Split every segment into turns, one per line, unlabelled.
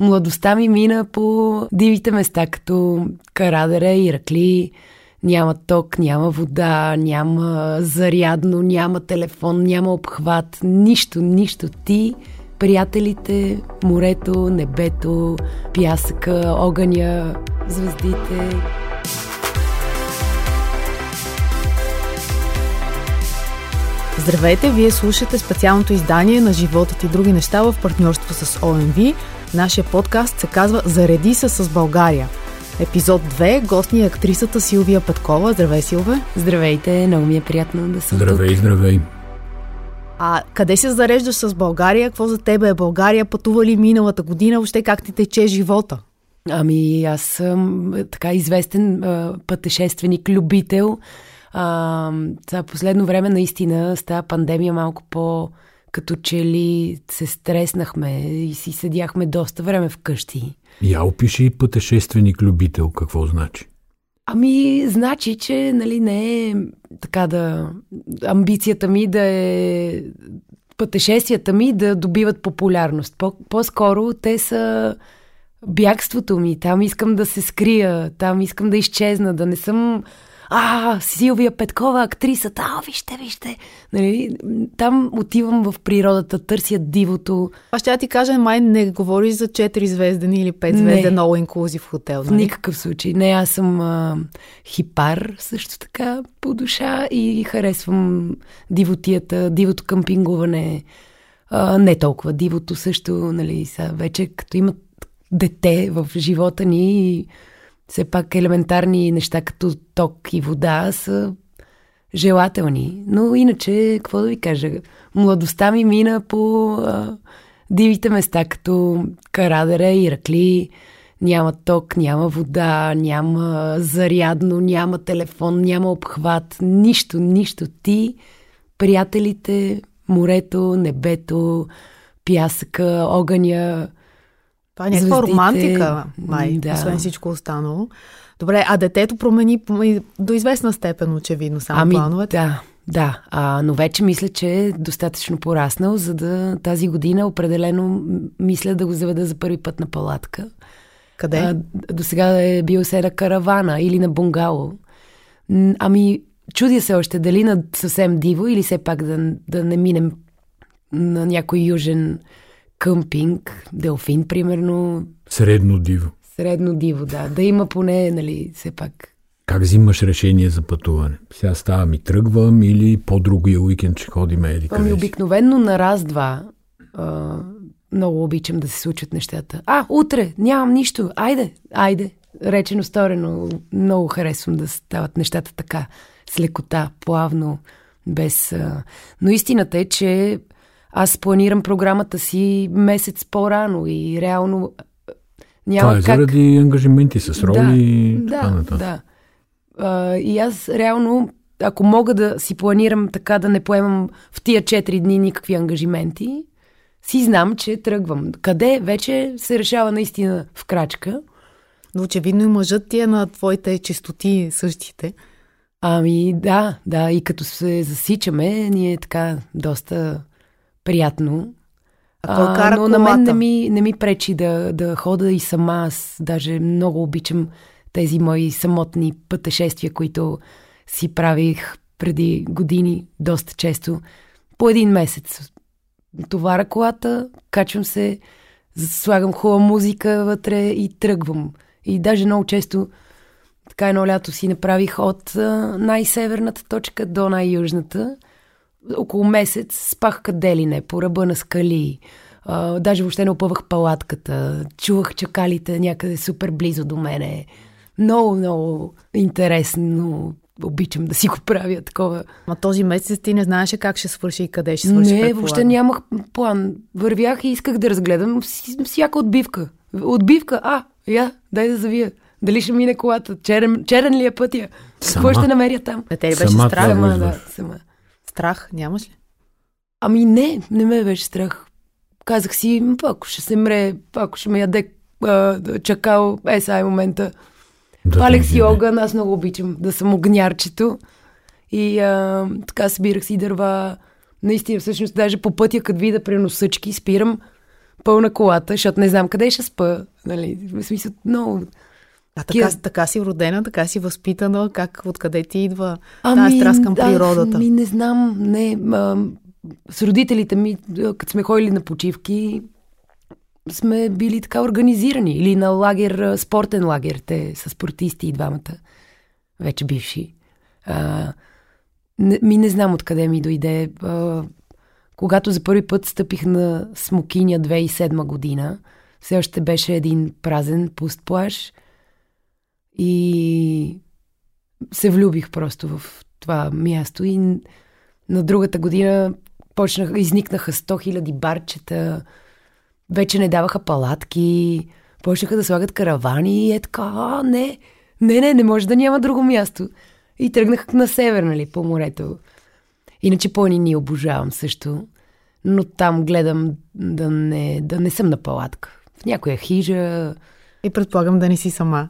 Младостта ми мина по дивите места, като Карадере, Иракли. Няма ток, няма вода, няма зарядно, няма телефон, няма обхват. Нищо, нищо. Ти, приятелите, морето, небето, пясъка, огъня, звездите.
Здравейте, вие слушате специалното издание на Животът и други неща в партньорство с ОМВ. Нашия подкаст се казва Зареди се с България. Епизод 2. Гост ни е актрисата Силвия Петкова. Здравей, Силве.
Здравейте, много ми е приятно да съм
Здравей,
тук.
здравей.
А къде се зареждаш с България? Какво за тебе е България? Пътува ли миналата година? Въобще как ти тече живота?
Ами, аз съм е, така известен а, пътешественик, любител. А, последно време наистина с тази пандемия малко по като че ли се стреснахме и си седяхме доста време вкъщи.
Я опиши пътешественик-любител, какво значи?
Ами, значи, че нали, не е така да... Амбицията ми да е... Пътешествията ми да добиват популярност. По- по-скоро те са бягството ми. Там искам да се скрия, там искам да изчезна, да не съм а, Силвия Петкова, актрисата, а, вижте, вижте. Нали, там отивам в природата, търся дивото.
Аз ще ти кажа, май не говориш за 4 звезден или 5
Не.
звезден all inclusive хотел.
В
Нали?
никакъв случай. Не, аз съм а, хипар също така по душа и харесвам дивотията, дивото къмпингуване. А, не толкова дивото също, нали, са вече като имат дете в живота ни и все пак елементарни неща като ток и вода са желателни. Но иначе, какво да ви кажа, младостта ми мина по а, дивите места, като Карадере, Иракли. Няма ток, няма вода, няма зарядно, няма телефон, няма обхват. Нищо, нищо. Ти, приятелите, морето, небето, пясъка, огъня.
Това е някаква
Звездите,
романтика, май,
да.
освен всичко останало. Добре, а детето промени до известна степен, очевидно, само
ами,
плановете.
да, да. А, но вече мисля, че е достатъчно пораснал, за да тази година определено мисля да го заведа за първи път на палатка.
Къде?
А, до сега е бил се на каравана или на бунгало. Ами, чудя се още дали на съвсем диво или все пак да, да не минем на някой южен къмпинг, Делфин, примерно,
Средно диво.
средно диво, да. Да има поне, нали, все пак.
Как взимаш решение за пътуване? Сега ставам и тръгвам или по-другия уикенд ще ходим еди
Ами
къде
обикновенно на раз-два а, много обичам да се случат нещата. А, утре, нямам нищо. Айде, айде. Речено, сторено. Много харесвам да стават нещата така, с лекота, плавно, без... А... Но истината е, че аз планирам програмата си месец по-рано и реално а, няма
Това е
как...
заради ангажименти с роли и
да,
така нататък.
Да. А, и аз реално, ако мога да си планирам така да не поемам в тия 4 дни никакви ангажименти, си знам, че тръгвам. Къде вече се решава наистина в крачка.
Но очевидно и мъжът ти е на твоите чистоти същите.
Ами да, да, и като се засичаме, ни е така доста приятно.
А кой кара
но на мен не
колата?
ми, не ми пречи да, да хода и сама. Аз даже много обичам тези мои самотни пътешествия, които си правих преди години, доста често, по един месец. Товара колата, качвам се, слагам хубава музика вътре и тръгвам. И даже много често така едно лято си направих от най-северната точка до най-южната. Около месец спах къде ли не, по ръба на скали. А, даже въобще не опъвах палатката. Чувах чакалите някъде супер близо до мене. Много, много интересно. Обичам да си го правя такова.
Ма този месец ти не знаеше как ще свърши и къде ще свърши.
Не, въобще нямах план. Вървях и исках да разгледам вс- всяка отбивка. Отбивка, а, я, дай да завия. Дали ще мине колата? Черен, черен ли е пътя? Какво ще намеря там?
Не те ли беше
Сама
страх?
Сама,
да
сама.
Страх нямаш ли?
Ами не, не ме беше страх. Казах си, «М, ако ще се мре, ако ще ме яде а, чакал, е сега е момента.
Да
Палех си огън, аз много обичам да съм огнярчето. И а, така събирах си дърва. Наистина, всъщност, даже по пътя, като видя преносъчки, спирам, пълна колата, защото не знам къде ще спа. Нали? В смисъл, много...
А така, така си родена, така си възпитана, как, откъде ти идва ами, тази страст към природата?
Ами не знам, не. А, с родителите ми, като сме ходили на почивки, сме били така организирани. Или на лагер, спортен лагер, те са спортисти и двамата, вече бивши. А, не, ми не знам откъде ми дойде. А, когато за първи път стъпих на Смокиня 2007 година, все още беше един празен пуст плаж и се влюбих просто в това място и на другата година почнах, изникнаха 100 000 барчета, вече не даваха палатки, почнаха да слагат каравани и е така, а, не, не, не, не може да няма друго място. И тръгнах на север, нали, по морето. Иначе планини обожавам също, но там гледам да не, да не съм на палатка. В някоя хижа.
И предполагам да не си сама.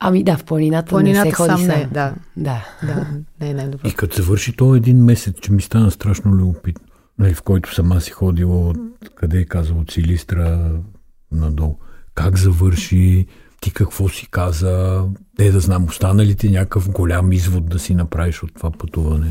Ами да, в планината, планината не се ходи сам. Не,
да.
да.
да. Не е най-добро.
И като се върши то един месец, че ми стана страшно любопитно, нали, в който сама си ходила от, къде е казал, от Силистра надолу. Как завърши, ти какво си каза, не да знам, останалите някакъв голям извод да си направиш от това пътуване?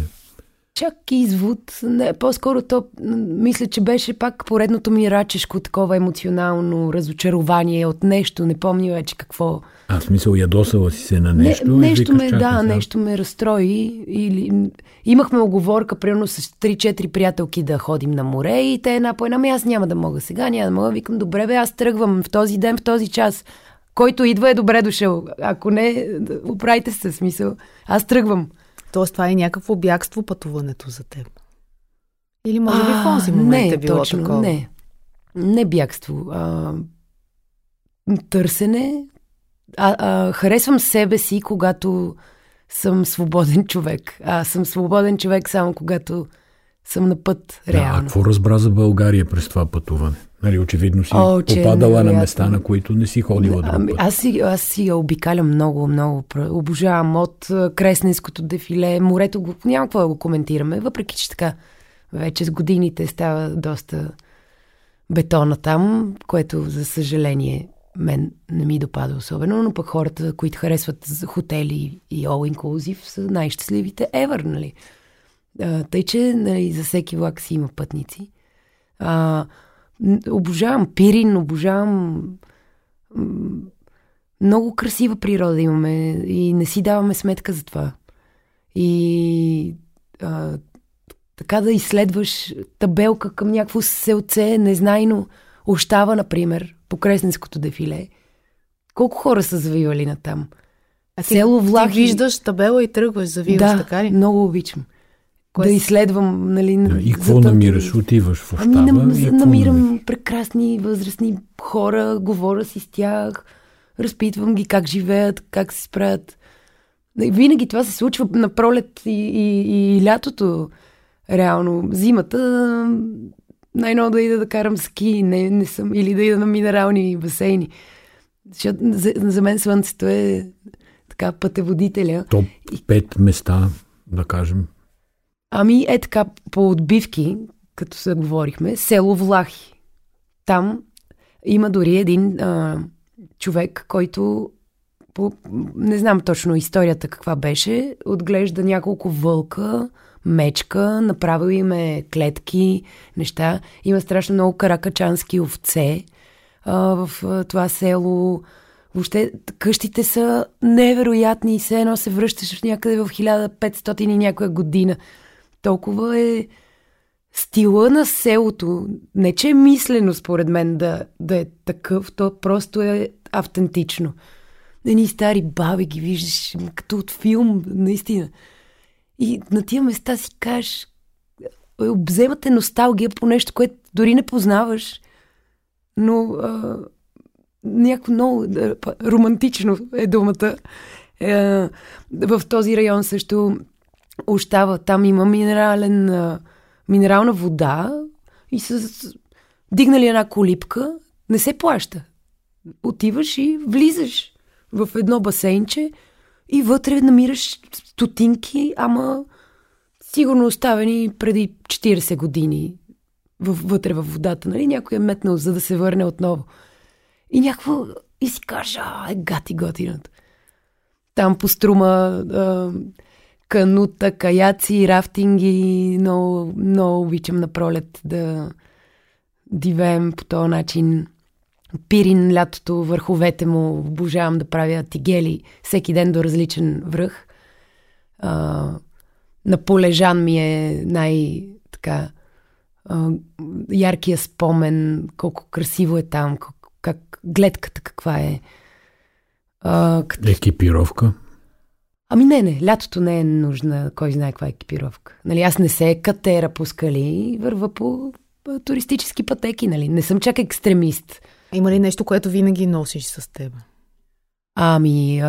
Чак извод, не, по-скоро то, мисля, че беше пак поредното ми рачешко такова емоционално разочарование от нещо, не помня вече какво.
А, в смисъл, ядосала си се на нещо?
Не, нещо ме, да, сега. нещо ме разстрои. Или... Имахме оговорка, примерно с 3-4 приятелки да ходим на море и те една по една, ами аз няма да мога сега, няма да мога. Викам, добре бе, аз тръгвам в този ден, в този час. Който идва е добре дошъл. Ако не, оправите се, смисъл. Аз тръгвам.
Тоест това е някакво бягство пътуването за теб. Или може би в този момент
не,
е било
точно,
такова?
Не, не бягство. А, търсене. А, а, харесвам себе си, когато съм свободен човек. А съм свободен човек само когато съм на път, реално. Да,
а какво разбра за България през това пътуване? Нали, очевидно си О, че, попадала на места, на които не си ходила друг ами.
Аз си, аз си я обикалям много, много. Обожавам от Кресненското дефиле, морето, го, няма какво да го коментираме, въпреки че така вече с годините става доста бетона там, което за съжаление мен не ми допада особено, но пък хората, които харесват хотели и all inclusive са най-щастливите ever, нали? А, тъй, че нали, за всеки влак си има пътници. А, обожавам Пирин, обожавам много красива природа имаме и не си даваме сметка за това. И а, така да изследваш табелка към някакво селце, незнайно, Ощава, например, по Кресненското дефиле. Колко хора са завивали на там?
А ти, Село Влахи... ти виждаш табела и тръгваш, завиваш,
да,
така ли?
много обичам. Кое да изследвам, нали...
Да, и какво намираш? Отиваш в Ощава?
Ами, нам, и намирам намираш? прекрасни възрастни хора, говоря си с тях, разпитвам ги как живеят, как се справят. Винаги това се случва на пролет и, и, и лятото. Реално, зимата най-ново да ида да карам ски, не, не съм, или да ида на минерални басейни. Защото за, за мен слънцето е така пътеводителя.
Топ пет места, да кажем.
Ами е така, по отбивки, като се говорихме, село Влахи. Там има дори един а, човек, който по, не знам точно историята каква беше, отглежда няколко вълка, мечка, направил им е клетки, неща. Има страшно много каракачански овце а, в а, това село. Въобще къщите са невероятни и все едно се връщаш някъде в 1500 и някоя година. Толкова е стила на селото. Не, че е мислено според мен да, да е такъв, то просто е автентично. Едни стари баби ги виждаш като от филм, наистина. И на тия места си кажеш, е, обземате носталгия по нещо, което дори не познаваш, но а, някакво много романтично е думата. А, е, в този район също остава, там има минерален, минерална вода и с дигнали една колипка, не се плаща. Отиваш и влизаш в едно басейнче и вътре намираш стотинки, ама сигурно оставени преди 40 години вътре във водата, нали? Някой е метнал, за да се върне отново. И някакво... И си каже, а, е гати готината. Там по струма а, канута, каяци, рафтинги. Много, много обичам на пролет да дивеем по този начин. Пирин лятото, върховете му, обожавам да правя тигели всеки ден до различен връх. А, на Полежан ми е най- така яркия спомен, колко красиво е там, как, как гледката каква е.
А, като... Екипировка?
Ами не, не, лятото не е нужна, кой знае каква е екипировка. Нали, аз не се катера по скали и върва по туристически пътеки, нали. Не съм чак екстремист.
Има ли нещо, което винаги носиш с теб?
Ами,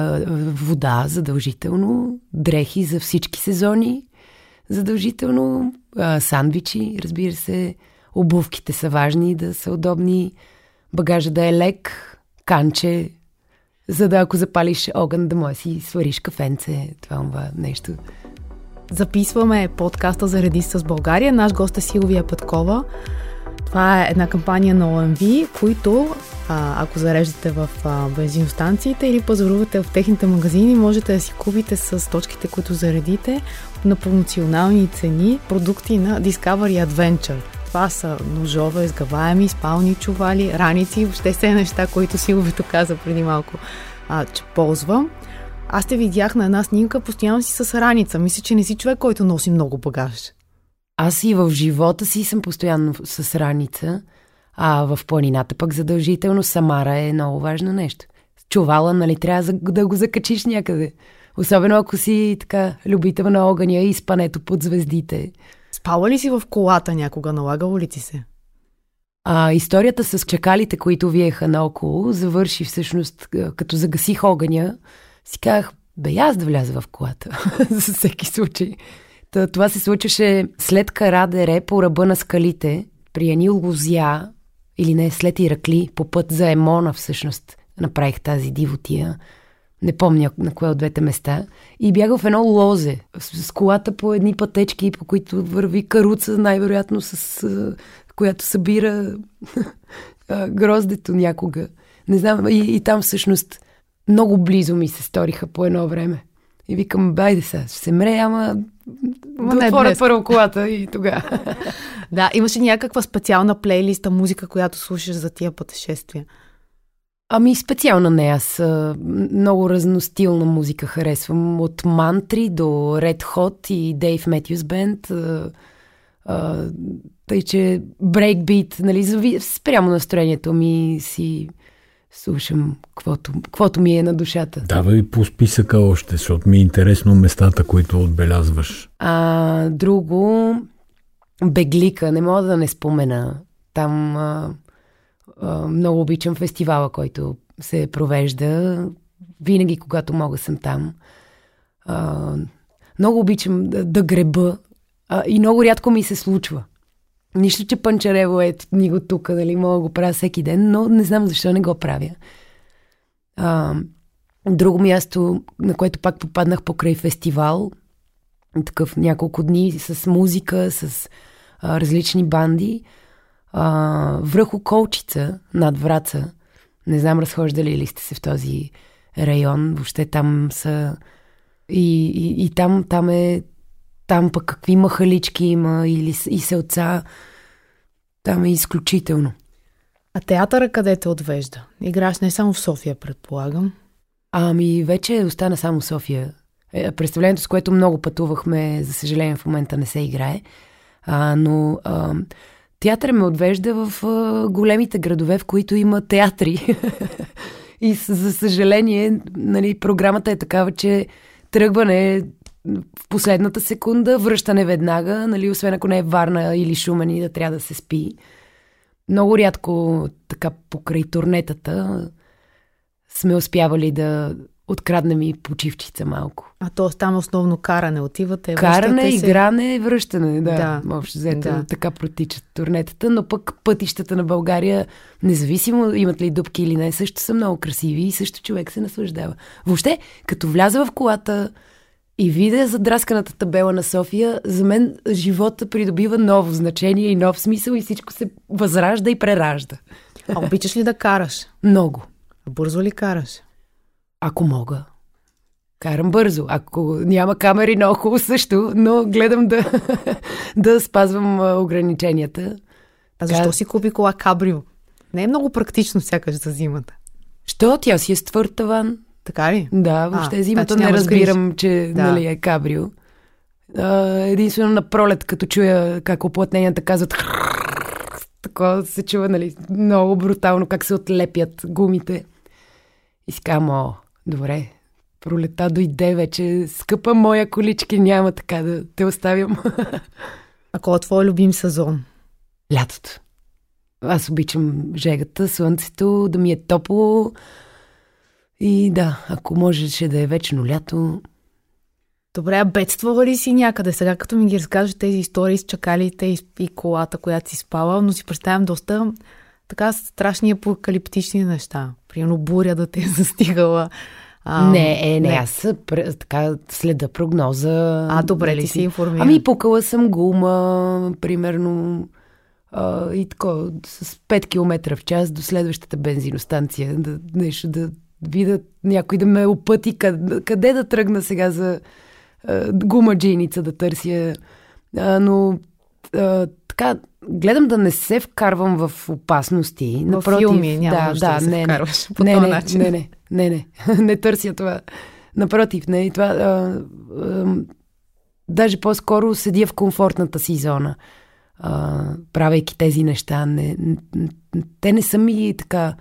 вода задължително, дрехи за всички сезони, задължително, сандвичи, разбира се, обувките са важни, да са удобни, багажа да е лек, канче, за да ако запалиш огън, да можеш си свариш кафенце, това това нещо.
Записваме подкаста Зареди с България. Наш гост е Силвия Петкова. Това е една кампания на ОМВ, които ако зареждате в бензиностанциите или пазарувате в техните магазини, можете да си купите с точките, които заредите на промоционални цени продукти на Discovery Adventure. Това са ножове, изгаваеми, спални чували, раници, въобще все неща, които Силовито каза преди малко, а, че ползвам. Аз те видях на една снимка, постоянно си с раница. Мисля, че не си човек, който носи много багаж.
Аз и в живота си съм постоянно с раница, а в планината пък задължително Самара е много важно нещо. Чувала, нали, трябва да го закачиш някъде. Особено ако си така любител на огъня и спането под звездите.
Спала ли си в колата някога? Налагало ли ти се?
А, историята с чакалите, които виеха наоколо, завърши всъщност като загасих огъня. Си казах, бе, аз да вляза в колата. За всеки случай. Това се случваше след Карадере по ръба на скалите, при Ани Лузя, или не, след Иракли, по път за Емона всъщност направих тази дивотия. Не помня на кое от двете места. И бях в едно лозе, с, с колата по едни пътечки, по които върви каруца, най-вероятно с която събира гроздето някога. Не знам, и, и там всъщност много близо ми се сториха по едно време. И викам, байде сега, ще се мре, ама Ма да отворя първо колата и тогава.
да, имаше някаква специална плейлиста музика, която слушаш за тия пътешествия?
Ами специална не, аз много разностилна музика харесвам. От мантри до Red Hot и Дейв Метюс Бенд. Тъй, че брейкбит, нали, спрямо настроението ми си слушам каквото, каквото ми е на душата.
Давай по списъка още, защото ми е интересно местата, които отбелязваш.
А, друго, Беглика, не мога да не спомена. Там а, а, много обичам фестивала, който се провежда. Винаги, когато мога, съм там. Много обичам да, да греба и много рядко ми се случва. Нищо, че Панчарево е ни тук, нали, мога да го правя всеки ден, но не знам защо не го правя. А, друго място, на което пак попаднах покрай фестивал, такъв няколко дни с музика, с а, различни банди, а, връх над Враца. Не знам, разхождали ли сте се в този район. Въобще там са... И, и, и там, там е там пък какви махалички има или и селца. Там е изключително.
А театъра къде те отвежда? Играш не само в София, предполагам.
Ами, вече остана само София. Е, представлението, с което много пътувахме, за съжаление в момента не се играе. А, но а, театър ме отвежда в а, големите градове, в които има театри. И за съжаление, нали, програмата е такава, че тръгване в последната секунда, връщане веднага, нали, освен ако не е Варна или Шумен и да трябва да се спи. Много рядко така покрай турнетата сме успявали да откраднем и почивчица малко.
А то там основно каране отивате?
Каране, се... игране, връщане, да. да. Общо взето да. така протичат турнетата, но пък пътищата на България, независимо имат ли дупки или не, също са много красиви и също човек се наслаждава. Въобще, като вляза в колата, и видя задрасканата табела на София, за мен живота придобива ново значение и нов смисъл и всичко се възражда и преражда.
А обичаш ли да караш?
Много.
А бързо ли караш?
Ако мога. Карам бързо. Ако няма камери, наоколо също, но гледам да, да спазвам ограниченията.
А защо си купи кола Кабрио? Не е много практично сякаш за зимата.
Що? Тя си е с твърд таван.
Така ли?
Да, въобще а, зимата значи не разбирам, че да. нали, е кабрио. А, единствено на пролет, като чуя как оплътненията казват такова се чува, нали, много брутално как се отлепят гумите. И си казвам, о, добре, пролета дойде вече, скъпа моя колички, няма така да те оставям.
А кой е твой любим сезон?
Лятото. Аз обичам жегата, слънцето, да ми е топло. И да, ако можеше да е вечно лято.
Добре, а бедствала ли си някъде? Сега като ми ги разкажеш тези истории с чакалите и, и колата, която си спала, но си представям доста така страшни апокалиптични неща. Примерно буря да те е застигала.
А, не, е, не, не, аз така следа прогноза.
А, добре, ти си информиран.
Ами, пукала съм гума, примерно а, и така, с 5 км в час до следващата бензиностанция, да, нещо да видя някой да ме опъти къде, къде да тръгна сега за а, гума джиница да търся. А, но а, така, гледам да не се вкарвам в опасности.
В Напротив, филми няма да, да, да не, вкарваш по
не,
този
не,
начин.
Не, не, не, не, не търся това. Напротив, не, това... А, а, даже по-скоро седя в комфортната си зона а, правейки тези неща. Не, те не са ми така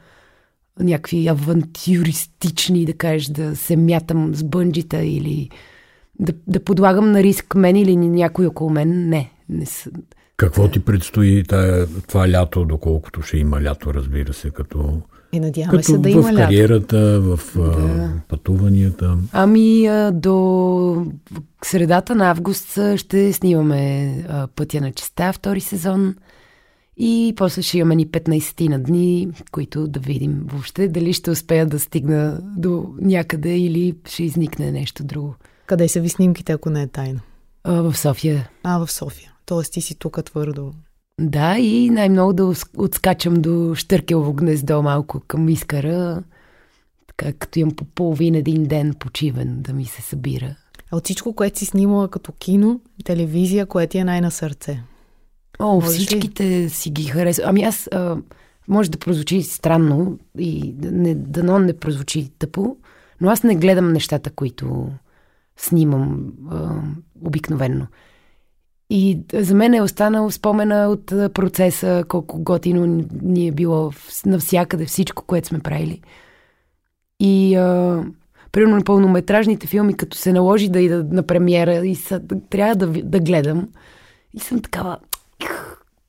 някакви авантюристични, да кажеш, да се мятам с бънджита или да, да подлагам на риск мен или някой около мен. Не. не са.
Какво ти предстои тая, това лято, доколкото ще има лято, разбира се, като
и надяваме
Като
се да
в
има
кариерата, в да. пътуванията.
Ами до средата на август ще снимаме Пътя на честа, втори сезон. И после ще имаме ни 15 на дни, които да видим въобще дали ще успея да стигна до някъде или ще изникне нещо друго.
Къде са ви снимките, ако не е тайна?
А, в София.
А, в София. Тоест ти си тук твърдо.
Да, и най-много да отскачам до Штъркелово гнездо малко към Искара, така като имам по половин един ден почивен да ми се събира.
А от всичко, което си снимала като кино, телевизия, кое ти е най-на сърце?
О, Можеш всичките ли? си ги харесвам. Ами аз, а, може да прозвучи странно и не, дано не прозвучи тъпо, но аз не гледам нещата, които снимам а, обикновенно. И за мен е останал спомена от процеса, колко готино ни е било навсякъде всичко, което сме правили. И а, примерно на пълнометражните филми, като се наложи да ида на премиера и са, трябва да, да гледам. И съм такава,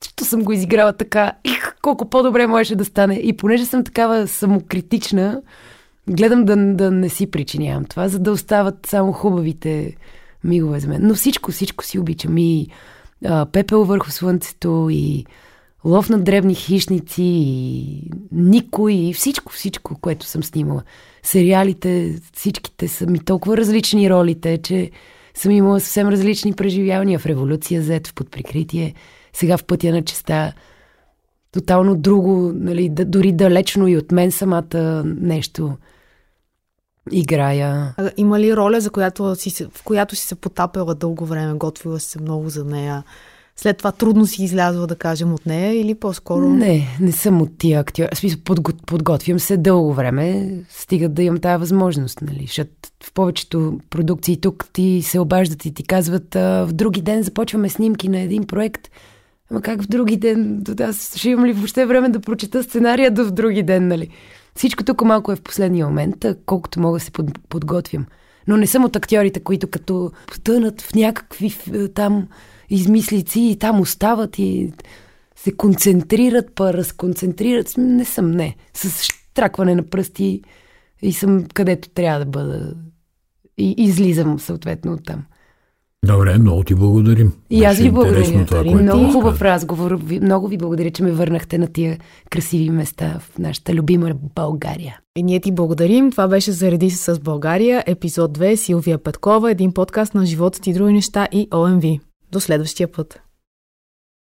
що съм го изиграла така, их, колко по-добре можеше да стане. И понеже съм такава самокритична, гледам да, да не си причинявам това, за да остават само хубавите мигове за мен. Но всичко, всичко си обичам. И а, пепел върху слънцето, и лов на древни хищници, и никой, и всичко, всичко, което съм снимала. Сериалите, всичките са ми толкова различни ролите, че съм имала съвсем различни преживявания в Революция Z, в Подприкритие, сега в Пътя на честа. Тотално друго, нали, дори далечно и от мен самата нещо – играя.
А, има ли роля, за която си, в която си се потапила дълго време, готвила си се много за нея? След това трудно си излязла, да кажем, от нея или по-скоро?
Не, не съм от тия актьори. В смисъл, подго... подготвям се дълго време, стига да имам тази възможност, нали? Защото в повечето продукции тук ти се обаждат и ти казват а, в други ден започваме снимки на един проект. Ама как в други ден? Аз ще имам ли въобще време да прочета сценария до в други ден, нали? Всичко тук малко е в последния момент, колкото мога да се подготвям. Но не съм от актьорите, които като потънат в някакви там измислици и там остават и се концентрират, па разконцентрират. Не съм, не. С штракване на пръсти и съм където трябва да бъда. И излизам съответно от там.
Добре, много ти благодарим.
И аз ви благодаря.
Това, което
Много хубав разговор. Много ви благодаря, че ме върнахте на тия красиви места в нашата любима България.
И ние ти благодарим. Това беше Зареди се с България, епизод 2, Силвия Петкова, един подкаст на живота ти други неща и ОМВ. До следващия път.